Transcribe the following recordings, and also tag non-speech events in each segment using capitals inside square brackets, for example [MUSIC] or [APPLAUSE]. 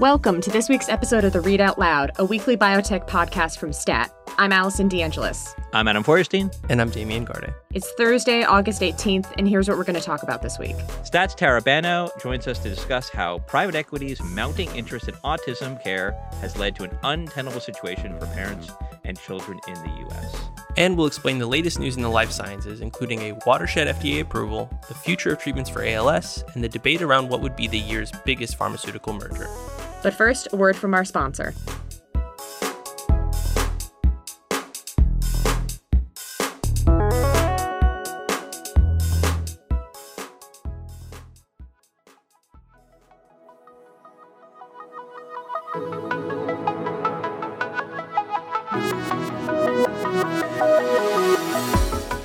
Welcome to this week's episode of the Read Out Loud, a weekly biotech podcast from STAT. I'm Allison DeAngelis. I'm Adam Feuerstein. And I'm Damian Garde. It's Thursday, August 18th, and here's what we're going to talk about this week. STAT's Tara Bannow joins us to discuss how private equity's mounting interest in autism care has led to an untenable situation for parents and children in the U.S. And we'll explain the latest news in the life sciences, including a watershed FDA approval, the future of treatments for ALS, and the debate around what would be the year's biggest pharmaceutical merger. But first, a word from our sponsor.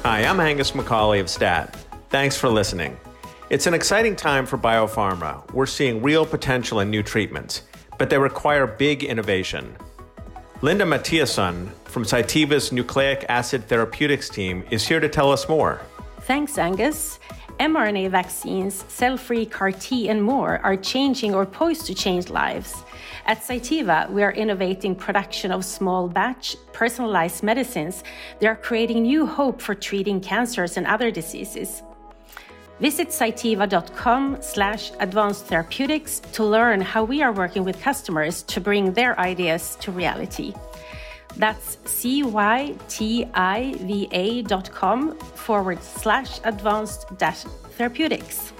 Hi, I'm Angus McCauley of STAT. Thanks for listening. It's an exciting time for biopharma. We're seeing real potential in new treatments, but they require big innovation. Linda Mattiasson from Cytiva's Nucleic Acid Therapeutics team is here to tell us more. Thanks, Angus. mRNA vaccines, cell free CAR T, and more are changing or poised to change lives. At Cytiva, we are innovating production of small batch, personalized medicines that are creating new hope for treating cancers and other diseases. Visit cytiva.com slash advanced therapeutics to learn how we are working with customers to bring their ideas to reality. That's C-Y-T-I-V-A dot com forward slash advanced dash therapeutics.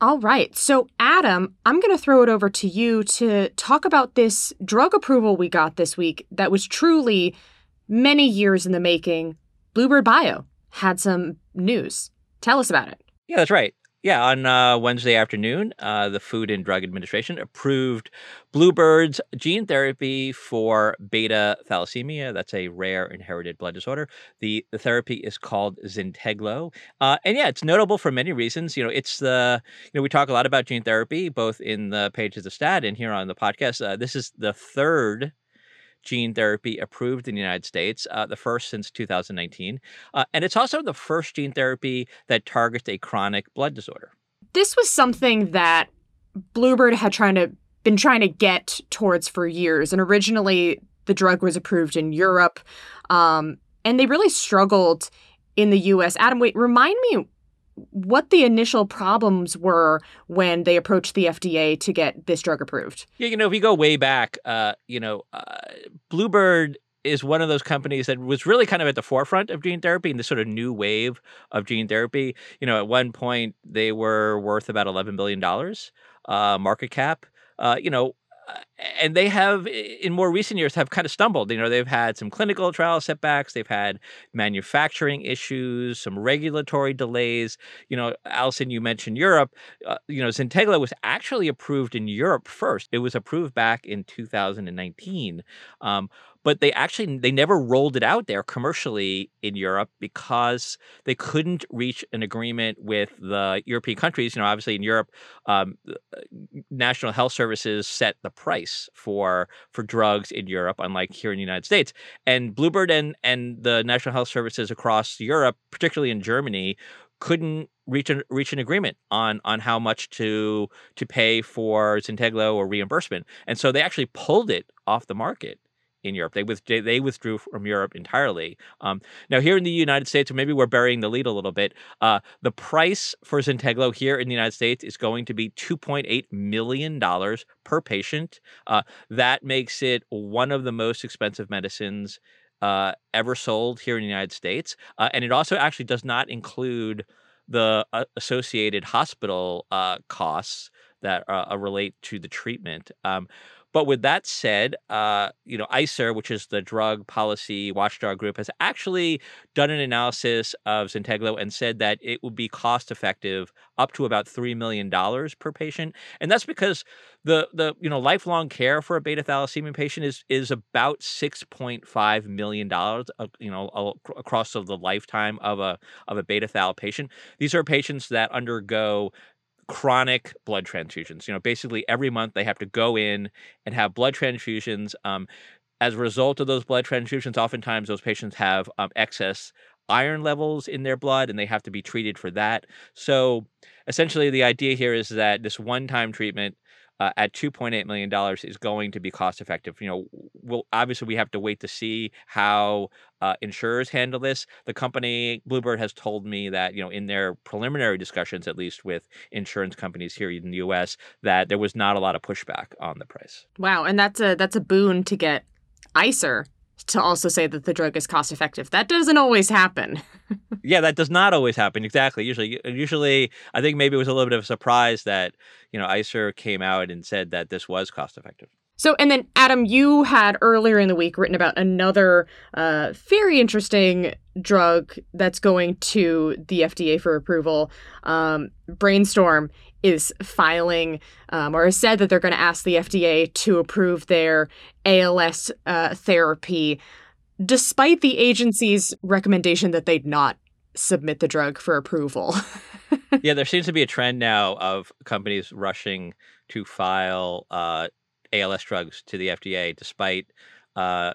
All right. So, Adam, I'm going to throw it over to you to talk about this drug approval we got this week that was truly many years in the making, Bluebird Bio had some news. Tell us about it. Yeah, that's right. Yeah, on uh, Wednesday afternoon, uh, the Food and Drug Administration approved Bluebird's gene therapy for beta thalassemia. That's a rare inherited blood disorder. The, the therapy is called Zynteglo. Uh, and yeah, it's notable for many reasons. You know, it's the, you know, we talk a lot about gene therapy, both in the pages of STAT and here on the podcast. Uh, this is the third gene therapy approved in the United States, uh, the first since 2019. Uh, and it's also the first gene therapy that targets a chronic blood disorder. This was something that Bluebird had trying to been trying to get towards for years. And originally, the drug was approved in Europe, um, and they really struggled in the U.S. Adam, wait, remind me what the initial problems were when they approached the FDA to get this drug approved. Yeah, you know, if you go way back, uh, you know, uh, Bluebird is one of those companies that was really kind of at the forefront of gene therapy and the sort of new wave of gene therapy. You know, at one point they were worth about eleven billion dollars uh, market cap. Uh, you know, and they have in more recent years have kind of stumbled you know they've had some clinical trial setbacks they've had manufacturing issues some regulatory delays. You know allison you mentioned europe uh, you know zynteglo was actually approved in europe first. It was approved back in 2019 um, but they actually they never rolled it out there commercially in Europe because they couldn't reach an agreement with the European countries. You know, obviously in Europe, um, uh, national health services set the price for for drugs in Europe, unlike here in the United States. And Bluebird and and the national health services across Europe, particularly in Germany, couldn't reach an reach an agreement on on how much to to pay for Zynteglo or reimbursement, and so they actually pulled it off the market in Europe. They withdrew, they withdrew from Europe entirely. Um, now, here in the United States, maybe we're burying the lead a little bit. Uh, the price for Zynteglo here in the United States is going to be $2.8 million per patient. Uh, that makes it one of the most expensive medicines uh, ever sold here in the United States. Uh, and it also actually does not include the uh, associated hospital uh, costs that relate to the treatment. Um, but with that said, uh, you know, ICER, which is the drug policy watchdog group, has actually done an analysis of Zynteglo and said that it would be cost effective up to about three million dollars per patient, and that's because the the you know lifelong care for a beta thalassemia patient is is about six point five million dollars, uh, you know, across the lifetime of a of a beta thal patient. These are patients that undergo chronic blood transfusions. You know, basically every month they have to go in and have blood transfusions. Um, as a result of those blood transfusions, oftentimes those patients have um, excess iron levels in their blood and they have to be treated for that. So essentially, the idea here is that this one time treatment uh, at $2.8 million is going to be cost effective. You know, we'll obviously we have to wait to see how uh, insurers handle this. The company Bluebird has told me that you know in their preliminary discussions, at least with insurance companies here in the U.S., that there was not a lot of pushback on the price. Wow, and that's a that's a boon to get ICER to also say that the drug is cost effective. That doesn't always happen. [LAUGHS] yeah, that does not always happen. Exactly. Usually, usually, I think maybe it was a little bit of a surprise that you know ICER came out and said that this was cost effective. So, and then Adam, you had earlier in the week written about another uh, very interesting drug that's going to the FDA for approval. Um, Brainstorm is filing um, or has said that they're going to ask the FDA to approve their ALS uh, therapy, despite the agency's recommendation that they'd not submit the drug for approval. [LAUGHS] yeah, there seems to be a trend now of companies rushing to file uh, ALS drugs to the FDA, despite uh,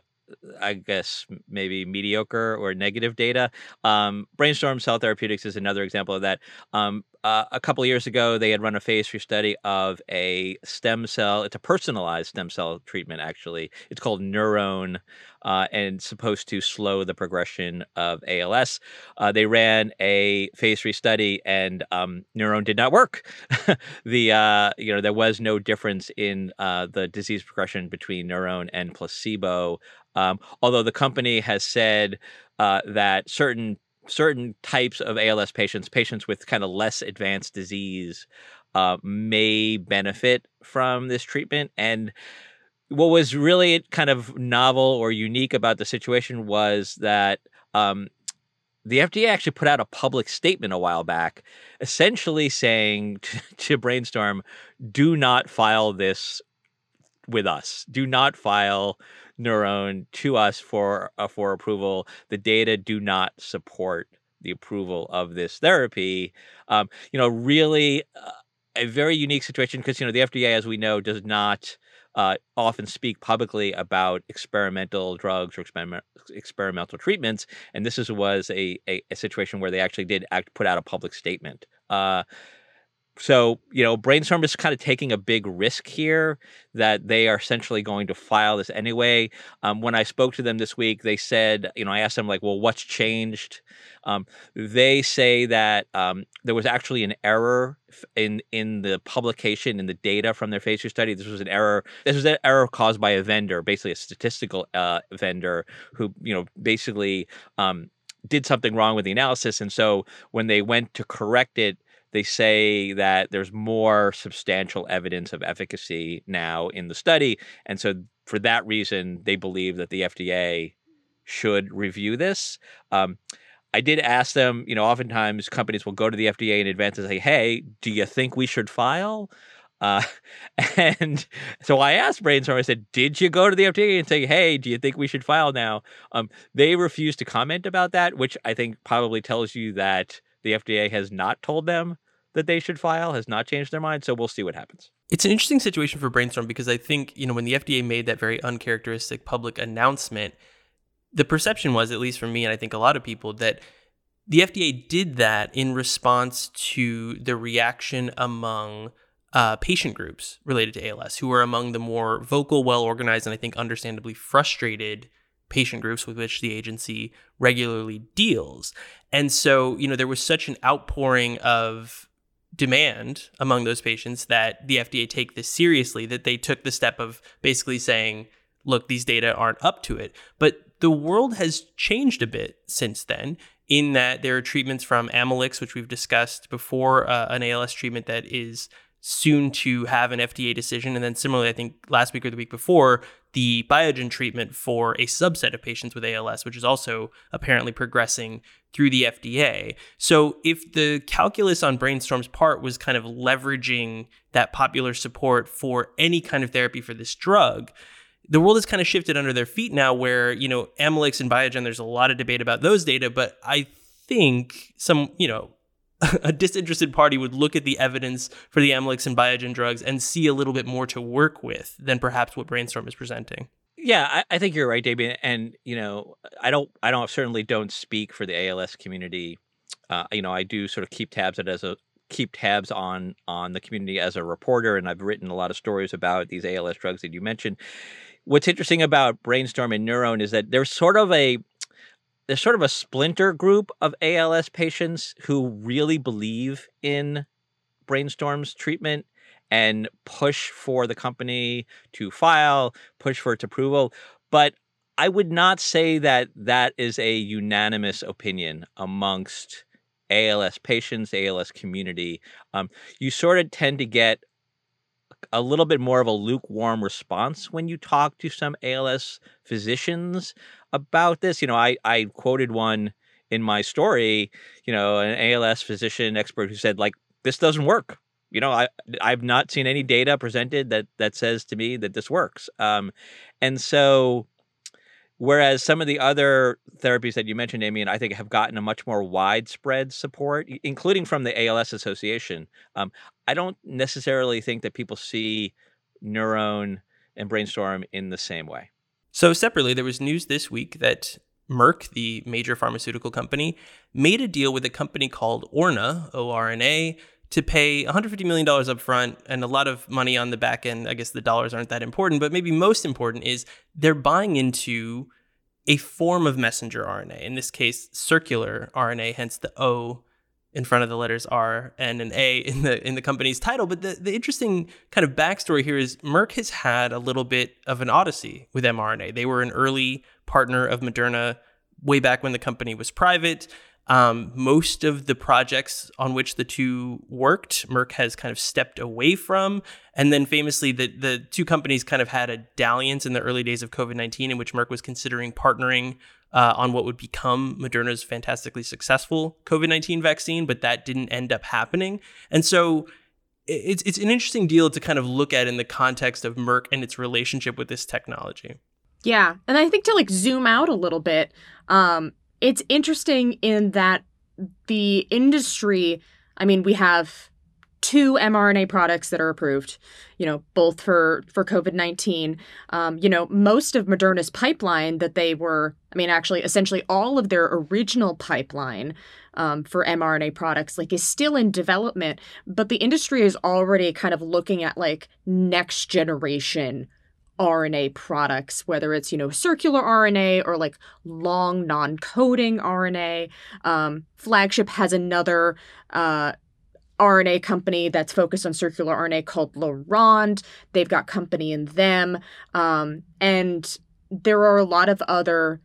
I guess maybe mediocre or negative data. Um, Brainstorm Cell Therapeutics is another example of that. Um, uh, a couple years ago, they had run a phase three study of a stem cell. It's a personalized stem cell treatment, actually. It's called NurOwn, uh, and supposed to slow the progression of ALS. Uh, they ran a phase three study, and um, NurOwn did not work. [LAUGHS] the uh, you know there was no difference in uh, the disease progression between NurOwn and placebo. Um, although the company has said that certain certain types of ALS patients, patients with kind of less advanced disease, uh, may benefit from this treatment. And what was really kind of novel or unique about the situation was that um, the FDA actually put out a public statement a while back, essentially saying [LAUGHS] to, to Brainstorm, do not file this with us. Do not file NurOwn to us for uh, for approval. The data do not support the approval of this therapy. Um, you know, really uh, a very unique situation because you know the FDA, as we know, does not uh, often speak publicly about experimental drugs or experiment, experimental treatments, and this is, was a, a, a situation where they actually did act, put out a public statement. Uh, so you know brainstorm is kind of taking a big risk here that they are essentially going to file this anyway. Um, when i spoke to them this week they said you know i asked them like well what's changed? Um, they say that um, there was actually an error in in the publication in the data from their phase two study. This was an error this was an error caused by a vendor basically a statistical uh, vendor who you know basically um, did something wrong with the analysis. And so when they went to correct it they say that there's more substantial evidence of efficacy now in the study. And so, for that reason, they believe that the FDA should review this. Um, I did ask them, you know, oftentimes companies will go to the FDA in advance and say, hey, do you think we should file? Uh, [LAUGHS] and so I asked Brainstorm, I said, Did you go to the FDA and say, Hey, do you think we should file now? Um, they refused to comment about that, which I think probably tells you that the FDA has not told them that they should file has not changed their mind. So we'll see what happens. It's an interesting situation for Brainstorm because I think, you know, when the FDA made that very uncharacteristic public announcement, the perception was, at least for me and I think a lot of people, that the FDA did that in response to the reaction among uh, patient groups related to ALS, who were among the more vocal, well organized, and I think understandably frustrated patient groups with which the agency regularly deals. And so, you know, there was such an outpouring of demand among those patients that the FDA take this seriously, that they took the step of basically saying, look, these data aren't up to it. But the world has changed a bit since then, in that there are treatments from Amylyx, which we've discussed before, uh, an ALS treatment that is soon to have an FDA decision. And then similarly, I think last week or the week before, the Biogen treatment for a subset of patients with ALS, which is also apparently progressing through the FDA. So if the calculus on Brainstorm's part was kind of leveraging that popular support for any kind of therapy for this drug, the world has kind of shifted under their feet now where, you know, Amylyx and Biogen, there's a lot of debate about those data, but I think some, you know, [LAUGHS] a disinterested party would look at the evidence for the Amylyx and Biogen drugs and see a little bit more to work with than perhaps what Brainstorm is presenting. Yeah, I, I think you're right, Damian. And you know, I don't, I don't certainly don't speak for the ALS community. Uh, you know, I do sort of keep tabs as a keep tabs on on the community as a reporter, and I've written a lot of stories about these ALS drugs that you mentioned. What's interesting about Brainstorm and NurOwn is that there's sort of a there's sort of a splinter group of ALS patients who really believe in Brainstorm's treatment and push for the company to file, push for its approval. But I would not say that that is a unanimous opinion amongst ALS patients, ALS community. Um, you sort of tend to get a little bit more of a lukewarm response when you talk to some ALS physicians about this. You know, I, I quoted one in my story, you know, an ALS physician expert who said, like, this doesn't work you know, I I've not seen any data presented that that says to me that this works. Um, and so, whereas some of the other therapies that you mentioned, Amy, and I think have gotten a much more widespread support, including from the ALS Association, um, I don't necessarily think that people see NurOwn and Brainstorm in the same way. So separately, there was news this week that Merck, the major pharmaceutical company, made a deal with a company called Orna, O R N A, to pay $150 million up front and a lot of money on the back end. I guess the dollars aren't that important, but maybe most important is they're buying into a form of messenger RNA, in this case, circular RNA, hence the O in front of the letters R and an A in the in the company's title. But the, the interesting kind of backstory here is Merck has had a little bit of an odyssey with mRNA. They were an early partner of Moderna way back when the company was private. Um, most of the projects on which the two worked, Merck has kind of stepped away from. And then famously, the, the two companies kind of had a dalliance in the early days of COVID 19 in which Merck was considering partnering uh, on what would become Moderna's fantastically successful COVID 19 vaccine, but that didn't end up happening. And so it's, it's an interesting deal to kind of look at in the context of Merck and its relationship with this technology. Yeah. And I think to like zoom out a little bit, um, it's interesting in that the industry, I mean, we have two mRNA products that are approved, you know, both for for COVID nineteen. Um, you know, most of Moderna's pipeline that they were, I mean, actually, essentially all of their original pipeline um, for mRNA products, like, is still in development. But the industry is already kind of looking at like next generation RNA products, whether it's, you know, circular RNA or like long non coding RNA. Um, Flagship has another uh, RNA company that's focused on circular RNA called Laronde. They've got company in them. Um, and there are a lot of other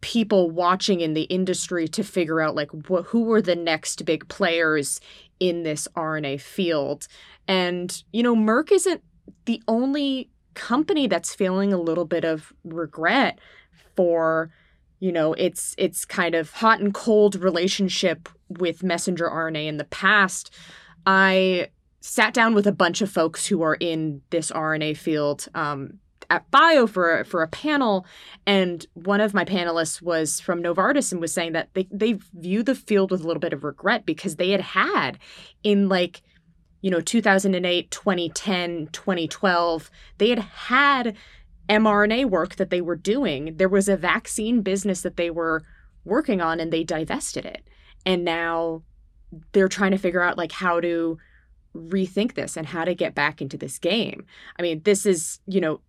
people watching in the industry to figure out like wh- who are the next big players in this RNA field. And, you know, Merck isn't the only company that's feeling a little bit of regret for you know its its kind of hot and cold relationship with messenger RNA in the past. I sat down with a bunch of folks who are in this RNA field um, at bio for for a panel and one of my panelists was from Novartis and was saying that they they view the field with a little bit of regret because they had had in like you know 2008 2010 2012 they had had mRNA work that they were doing. There was a vaccine business that they were working on and they divested it. And now they're trying to figure out like how to rethink this and how to get back into this game. I mean this is you know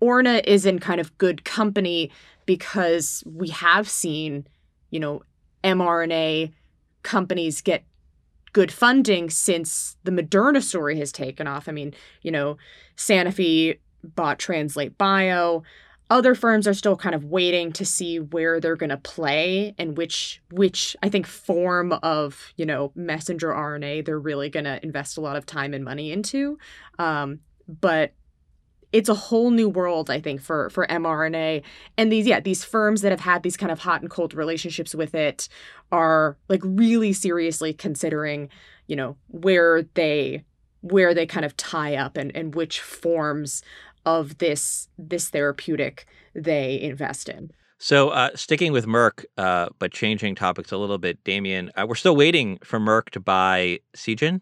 orna is in kind of good company because we have seen you know mRNA companies get good funding since the Moderna story has taken off. I mean, you know, Sanofi bought Translate Bio. Other firms are still kind of waiting to see where they're going to play and which which I think form of, you know, messenger RNA they're really going to invest a lot of time and money into. Um, but it's a whole new world i think for for mrna and these yeah these firms that have had these kind of hot and cold relationships with it are like really seriously considering you know where they where they kind of tie up and and which forms of this this therapeutic they invest in so, uh, sticking with Merck, uh, but changing topics a little bit, Damian, uh, we're still waiting for Merck to buy Seagen.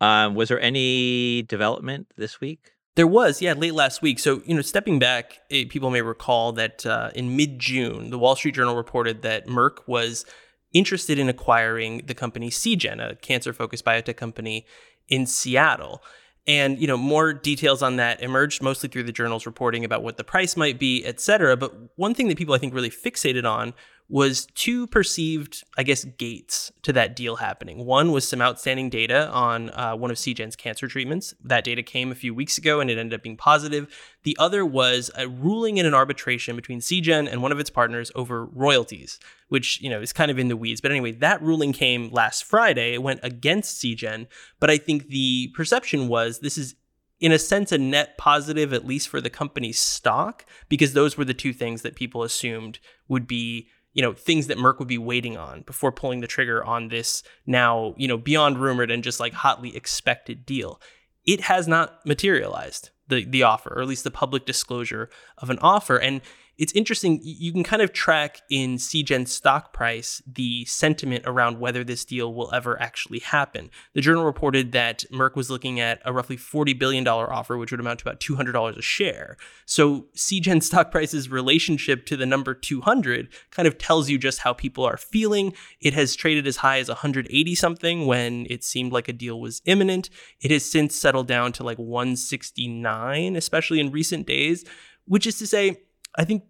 Um, was there any development this week? There was, yeah, late last week. So, you know, stepping back, people may recall that uh, in mid June, the Wall Street Journal reported that Merck was interested in acquiring the company Seagen, a cancer focused biotech company in Seattle. And you know more details on that emerged mostly through the journal's reporting about what the price might be, et cetera. But one thing that people I think really fixated on was two perceived, I guess, gates to that deal happening. One was some outstanding data on uh, one of Seagen's cancer treatments. That data came a few weeks ago and it ended up being positive. The other was a ruling in an arbitration between Seagen and one of its partners over royalties, which, you know, is kind of in the weeds. But anyway, that ruling came last Friday. It went against CGen. But I think the perception was this is in a sense, a net positive, at least for the company's stock, because those were the two things that people assumed would be you know things that Merck would be waiting on before pulling the trigger on this now you know beyond rumored and just like hotly expected deal. It has not materialized the the offer, or at least the public disclosure of an offer, and it's interesting. You can kind of track in Seagen's stock price the sentiment around whether this deal will ever actually happen. The journal reported that Merck was looking at a roughly $40 billion offer, which would amount to about $200 a share. So Seagen's [LAUGHS] stock price's relationship to the number 200 kind of tells you just how people are feeling. It has traded as high as 180 something when it seemed like a deal was imminent. It has since settled down to like 169, especially in recent days, which is to say, I think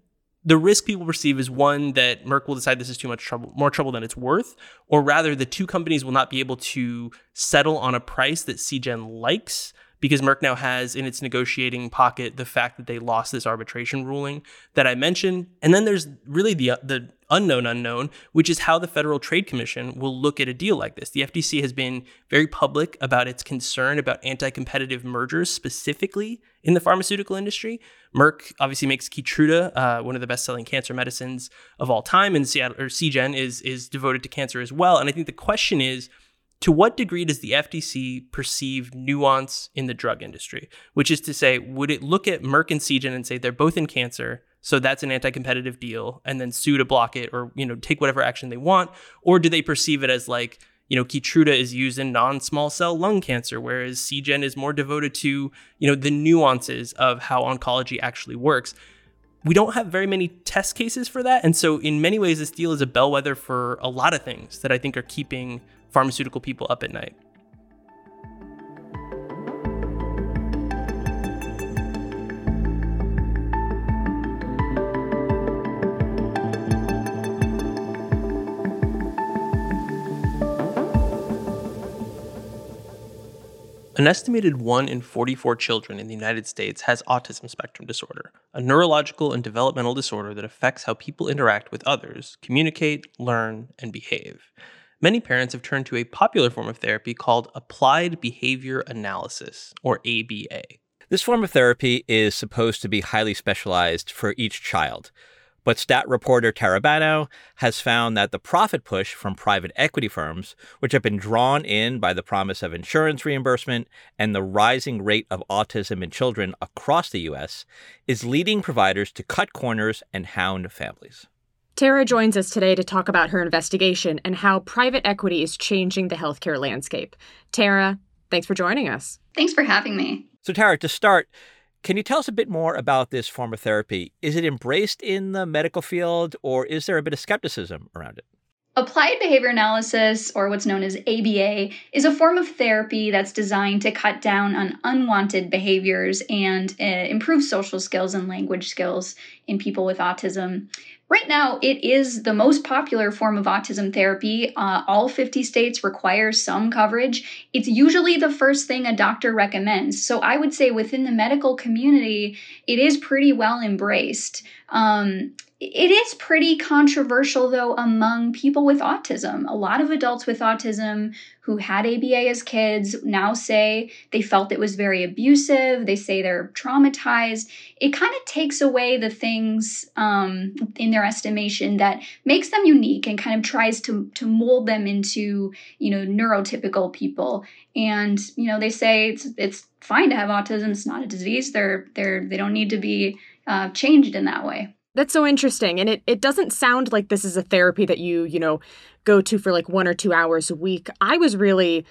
the risk people perceive is one that Merck will decide this is too much trouble, more trouble than it's worth, or rather, the two companies will not be able to settle on a price that Seagen likes because Merck now has in its negotiating pocket the fact that they lost this arbitration ruling that I mentioned. And then there's really the the unknown unknown, which is how the Federal Trade Commission will look at a deal like this. The FTC has been very public about its concern about anti-competitive mergers specifically in the pharmaceutical industry. Merck obviously makes Keytruda, uh, one of the best-selling cancer medicines of all time, and Seattle or Seagen is is devoted to cancer as well. And I think the question is to what degree does the FTC perceive nuance in the drug industry? Which is to say, would it look at Merck and Seagen and say they're both in cancer, so that's an anti-competitive deal, and then sue to block it or you know take whatever action they want, or do they perceive it as like you know Keytruda is used in non-small cell lung cancer, whereas Seagen is more devoted to you know the nuances of how oncology actually works? we don't have very many test cases for that. And so, in many ways, this deal is a bellwether for a lot of things that I think are keeping pharmaceutical people up at night. An estimated 1 in 44 children in the United States has autism spectrum disorder, a neurological and developmental disorder that affects how people interact with others, communicate, learn, and behave many parents have turned to a popular form of therapy called applied behavior analysis, or ABA. This form of therapy is supposed to be highly specialized for each child. But stat reporter Tara Bannow has found that the profit push from private equity firms, which have been drawn in by the promise of insurance reimbursement and the rising rate of autism in children across the U.S., is leading providers to cut corners and hound families. Tara joins us today to talk about her investigation and how private equity is changing the healthcare landscape. Tara, thanks for joining us. Thanks for having me. So, Tara, to start, can you tell us a bit more about this form of therapy? Is it embraced in the medical field or is there a bit of skepticism around it? Applied behavior analysis, or what's known as ABA, is a form of therapy that's designed to cut down on unwanted behaviors and uh, improve social skills and language skills in people with autism. Right now, it is the most popular form of autism therapy. Uh, all 50 states require some coverage. It's usually the first thing a doctor recommends. So I would say within the medical community, it is pretty well embraced. Um, it is pretty controversial, though, among people with autism. A lot of adults with autism who had ABA as kids now say they felt it was very abusive. They say they're traumatized. It kind of takes away the things um, in their estimation that makes them unique and kind of tries to, to mold them into, you know, neurotypical people. And, you know, they say it's, it's fine to have autism. It's not a disease. They're, they're, they don't need to be uh, changed in that way. That's so interesting. And it, it doesn't sound like this is a therapy that you, you know, go to for like one or two hours a week. I was really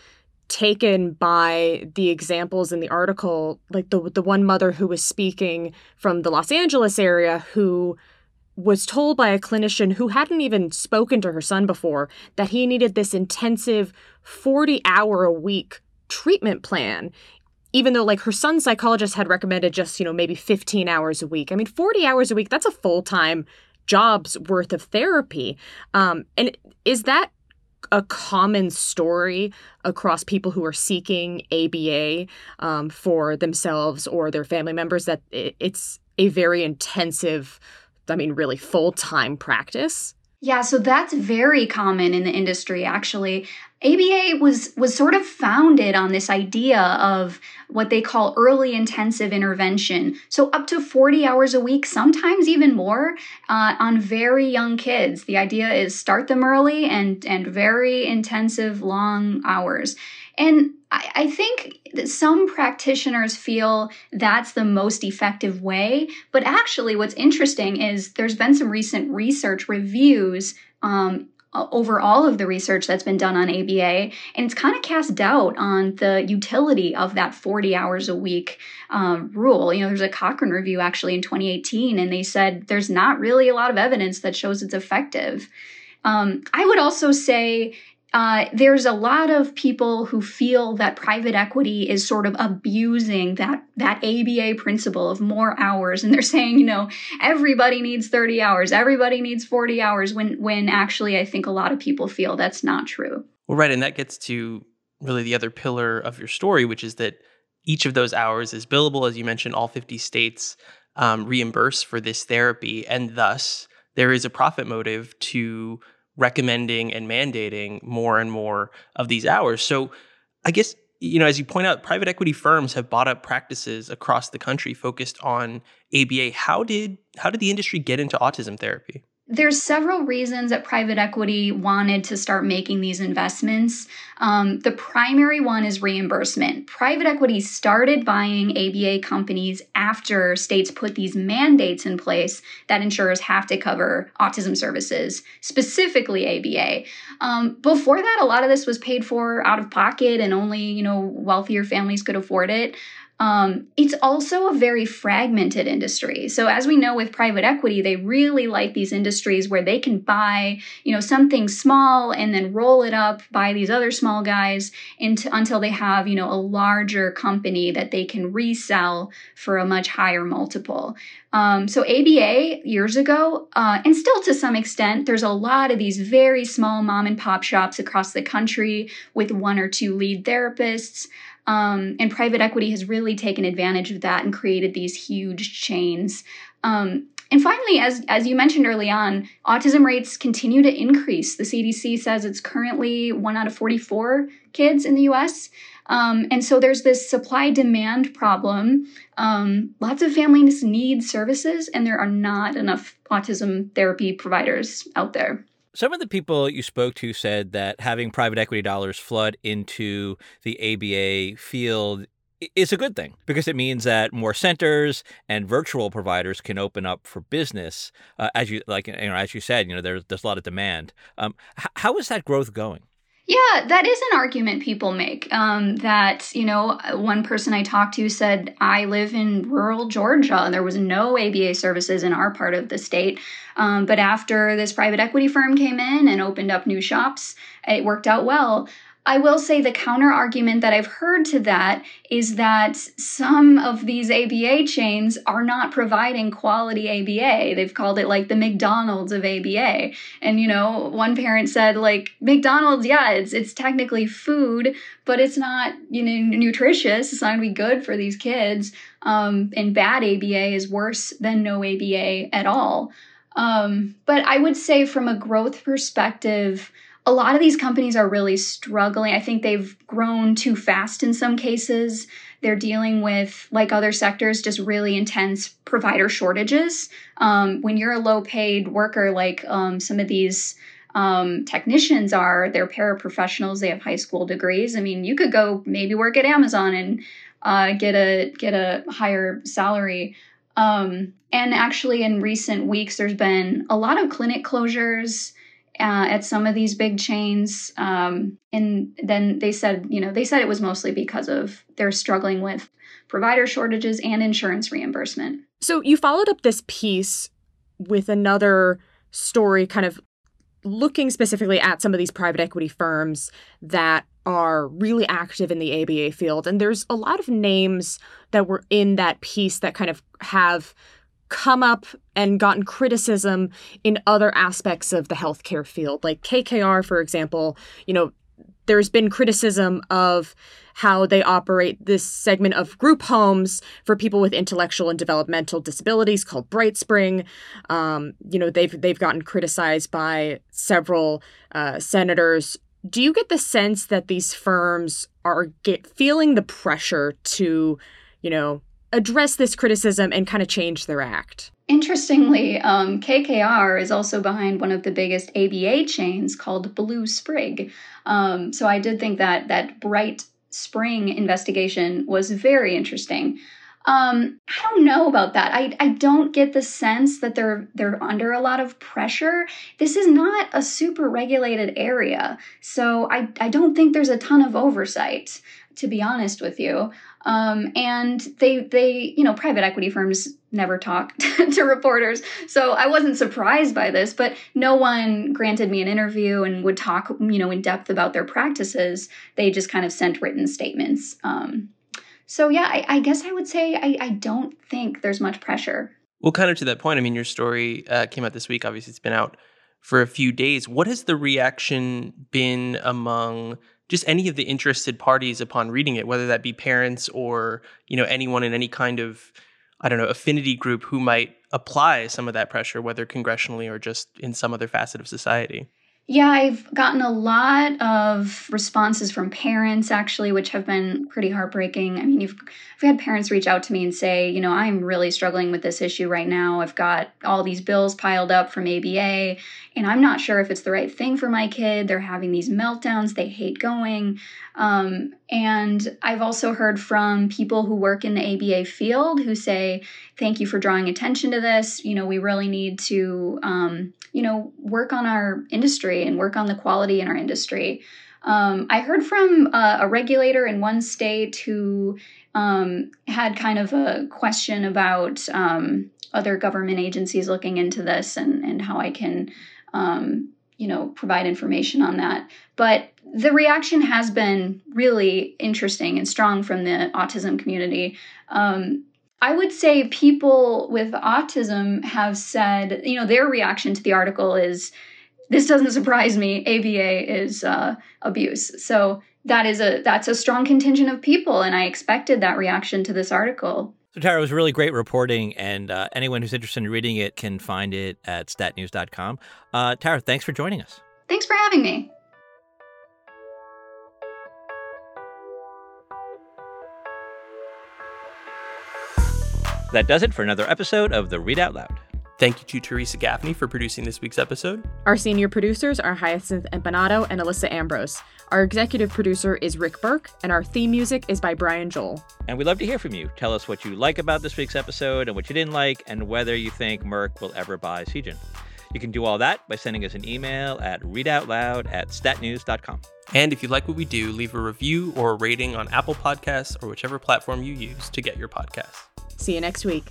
taken by the examples in the article, like the the one mother who was speaking from the Los Angeles area who was told by a clinician who hadn't even spoken to her son before that he needed this intensive 40 hour a week treatment plan even though like her son's psychologist had recommended just you know maybe 15 hours a week i mean 40 hours a week that's a full-time job's worth of therapy um, and is that a common story across people who are seeking aba um, for themselves or their family members that it's a very intensive I mean, really full time practice? Yeah, so that's very common in the industry actually. ABA was was sort of founded on this idea of what they call early intensive intervention. So up to 40 hours a week, sometimes even more, uh, on very young kids. The idea is start them early and and very intensive long hours. And I, I think some practitioners feel that's the most effective way. But actually, what's interesting is there's been some recent research reviews um, over all of the research that's been done on ABA, and it's kind of cast doubt on the utility of that 40 hours a week um, rule. You know, there's a Cochrane review actually in 2018, and they said there's not really a lot of evidence that shows it's effective. Um, I would also say uh, there's a lot of people who feel that private equity is sort of abusing that that ABA principle of more hours, and they're saying, you know, everybody needs 30 hours, everybody needs 40 hours. When when actually, I think a lot of people feel that's not true. Well, right, and that gets to really the other pillar of your story, which is that each of those hours is billable, as you mentioned. All 50 states um, reimburse for this therapy, and thus there is a profit motive to recommending and mandating more and more of these hours. So I guess you know, as you point out, private equity firms have bought up practices across the country focused on ABA. How did how did the industry get into autism therapy? There's several reasons that private equity wanted to start making these investments. Um, the primary one is reimbursement. Private equity started buying ABA companies after states put these mandates in place that insurers have to cover autism services, specifically ABA. Um, before that, a lot of this was paid for out of pocket, and only you know wealthier families could afford it. Um, it's also a very fragmented industry. So as we know with private equity, they really like these industries where they can buy, you know, something small and then roll it up by these other small guys into until they have, you know, a larger company that they can resell for a much higher multiple. Um, so ABA years ago, uh, and still to some extent, there's a lot of these very small mom and pop shops across the country with one or two lead therapists. Um, and private equity has really taken advantage of that and created these huge chains. Um, and finally, as, as you mentioned early on, autism rates continue to increase. The CDC says it's currently one out of 44 kids in the US. Um, and so there's this supply demand problem. Um, lots of families need services, and there are not enough autism therapy providers out there. Some of the people you spoke to said that having private equity dollars flood into the ABA field is a good thing because it means that more centers and virtual providers can open up for business. Uh, as you like, you know, as you said, you know, there's there's a lot of demand. Um, how is that growth going? Yeah, that is an argument people make. Um, that, you know, one person I talked to said, I live in rural Georgia. And there was no ABA services in our part of the state. Um, but after this private equity firm came in and opened up new shops, it worked out well. I will say the counter argument that I've heard to that is that some of these ABA chains are not providing quality ABA. They've called it like the McDonald's of ABA. And you know, one parent said like McDonald's, yeah, it's it's technically food, but it's not, you know, nutritious. It's not going to be good for these kids. Um, and bad ABA is worse than no ABA at all. Um, but I would say from a growth perspective, a lot of these companies are really struggling. I think they've grown too fast in some cases. They're dealing with, like other sectors, just really intense provider shortages. Um, when you're a low paid worker, like um, some of these um, technicians are, they're paraprofessionals, they have high school degrees. I mean, you could go maybe work at Amazon and uh, get a get a higher salary. Um, and actually, in recent weeks, there's been a lot of clinic closures uh, at some of these big chains. Um, and then they said, you know, they said it was mostly because of they're struggling with provider shortages and insurance reimbursement. So you followed up this piece with another story, kind of looking specifically at some of these private equity firms that are really active in the ABA field. And there's a lot of names that were in that piece that kind of have come up and gotten criticism in other aspects of the healthcare field. Like KKR, for example, you know, there's been criticism of how they operate this segment of group homes for people with intellectual and developmental disabilities called BrightSpring. Um, you know, they've they've gotten criticized by several uh, senators. Do you get the sense that these firms are get, feeling the pressure to, you know, address this criticism and kind of change their act? Interestingly, um, KKR is also behind one of the biggest ABA chains called Blue Sprig. Um, so I did think that that Bright spring investigation was very interesting. Um, I don't know about that. I, I don't get the sense that they're they're under a lot of pressure. This is not a super regulated area, so I, I don't think there's a ton of oversight, to be honest with you. Um, and they they you know private equity firms never talk [LAUGHS] to reporters, so I wasn't surprised by this. But no one granted me an interview and would talk you know in depth about their practices. They just kind of sent written statements. Um, so yeah, I, I, guess I would say I, I, don't think there's much pressure. Well, kind of to that point, I mean, your story uh, came out this week. Obviously, it's been out for a few days. What has the reaction been among just any of the interested parties upon reading it, whether that be parents or you know anyone in any kind of I don't know affinity group who might apply some of that pressure, whether congressionally or just in some other facet of society. Yeah, I've gotten a lot of responses from parents actually, which have been pretty heartbreaking. I mean, you've I've had parents reach out to me and say, you know, I'm really struggling with this issue right now. I've got all these bills piled up from ABA, and I'm not sure if it's the right thing for my kid. They're having these meltdowns. They hate going. Um, and I've also heard from people who work in the ABA field who say, thank you for drawing attention to this. You know, we really need to, um, you know, work on our industry and work on the quality in our industry. Um, I heard from uh, a regulator in one state who um, had kind of a question about um, other government agencies looking into this and, and how I can, um, you know, provide information on that. But the reaction has been really interesting and strong from the autism community. Um, I would say people with autism have said, you know, their reaction to the article is this doesn't surprise me. ABA is uh, abuse. So that is a that's a strong contingent of people, and I expected that reaction to this article. So Tara, it was really great reporting, and uh, anyone who's interested in reading it can find it at statnews.com. Uh, Tara, thanks for joining us. Thanks for having me. That does it for another episode of the Read Out Loud. Thank you to Teresa Gaffney for producing this week's episode. Our senior producers are Hyacinth Empinado and Alissa Ambrose. Our executive producer is Rick Berke, and our theme music is by Brian Joel. And we'd love to hear from you. Tell us what you like about this week's episode and what you didn't like, and whether you think Merck will ever buy Seagen. You can do all that by sending us an email at readoutloud at statnews.com. And if you like what we do, leave a review or a rating on Apple Podcasts or whichever platform you use to get your podcasts. See you next week.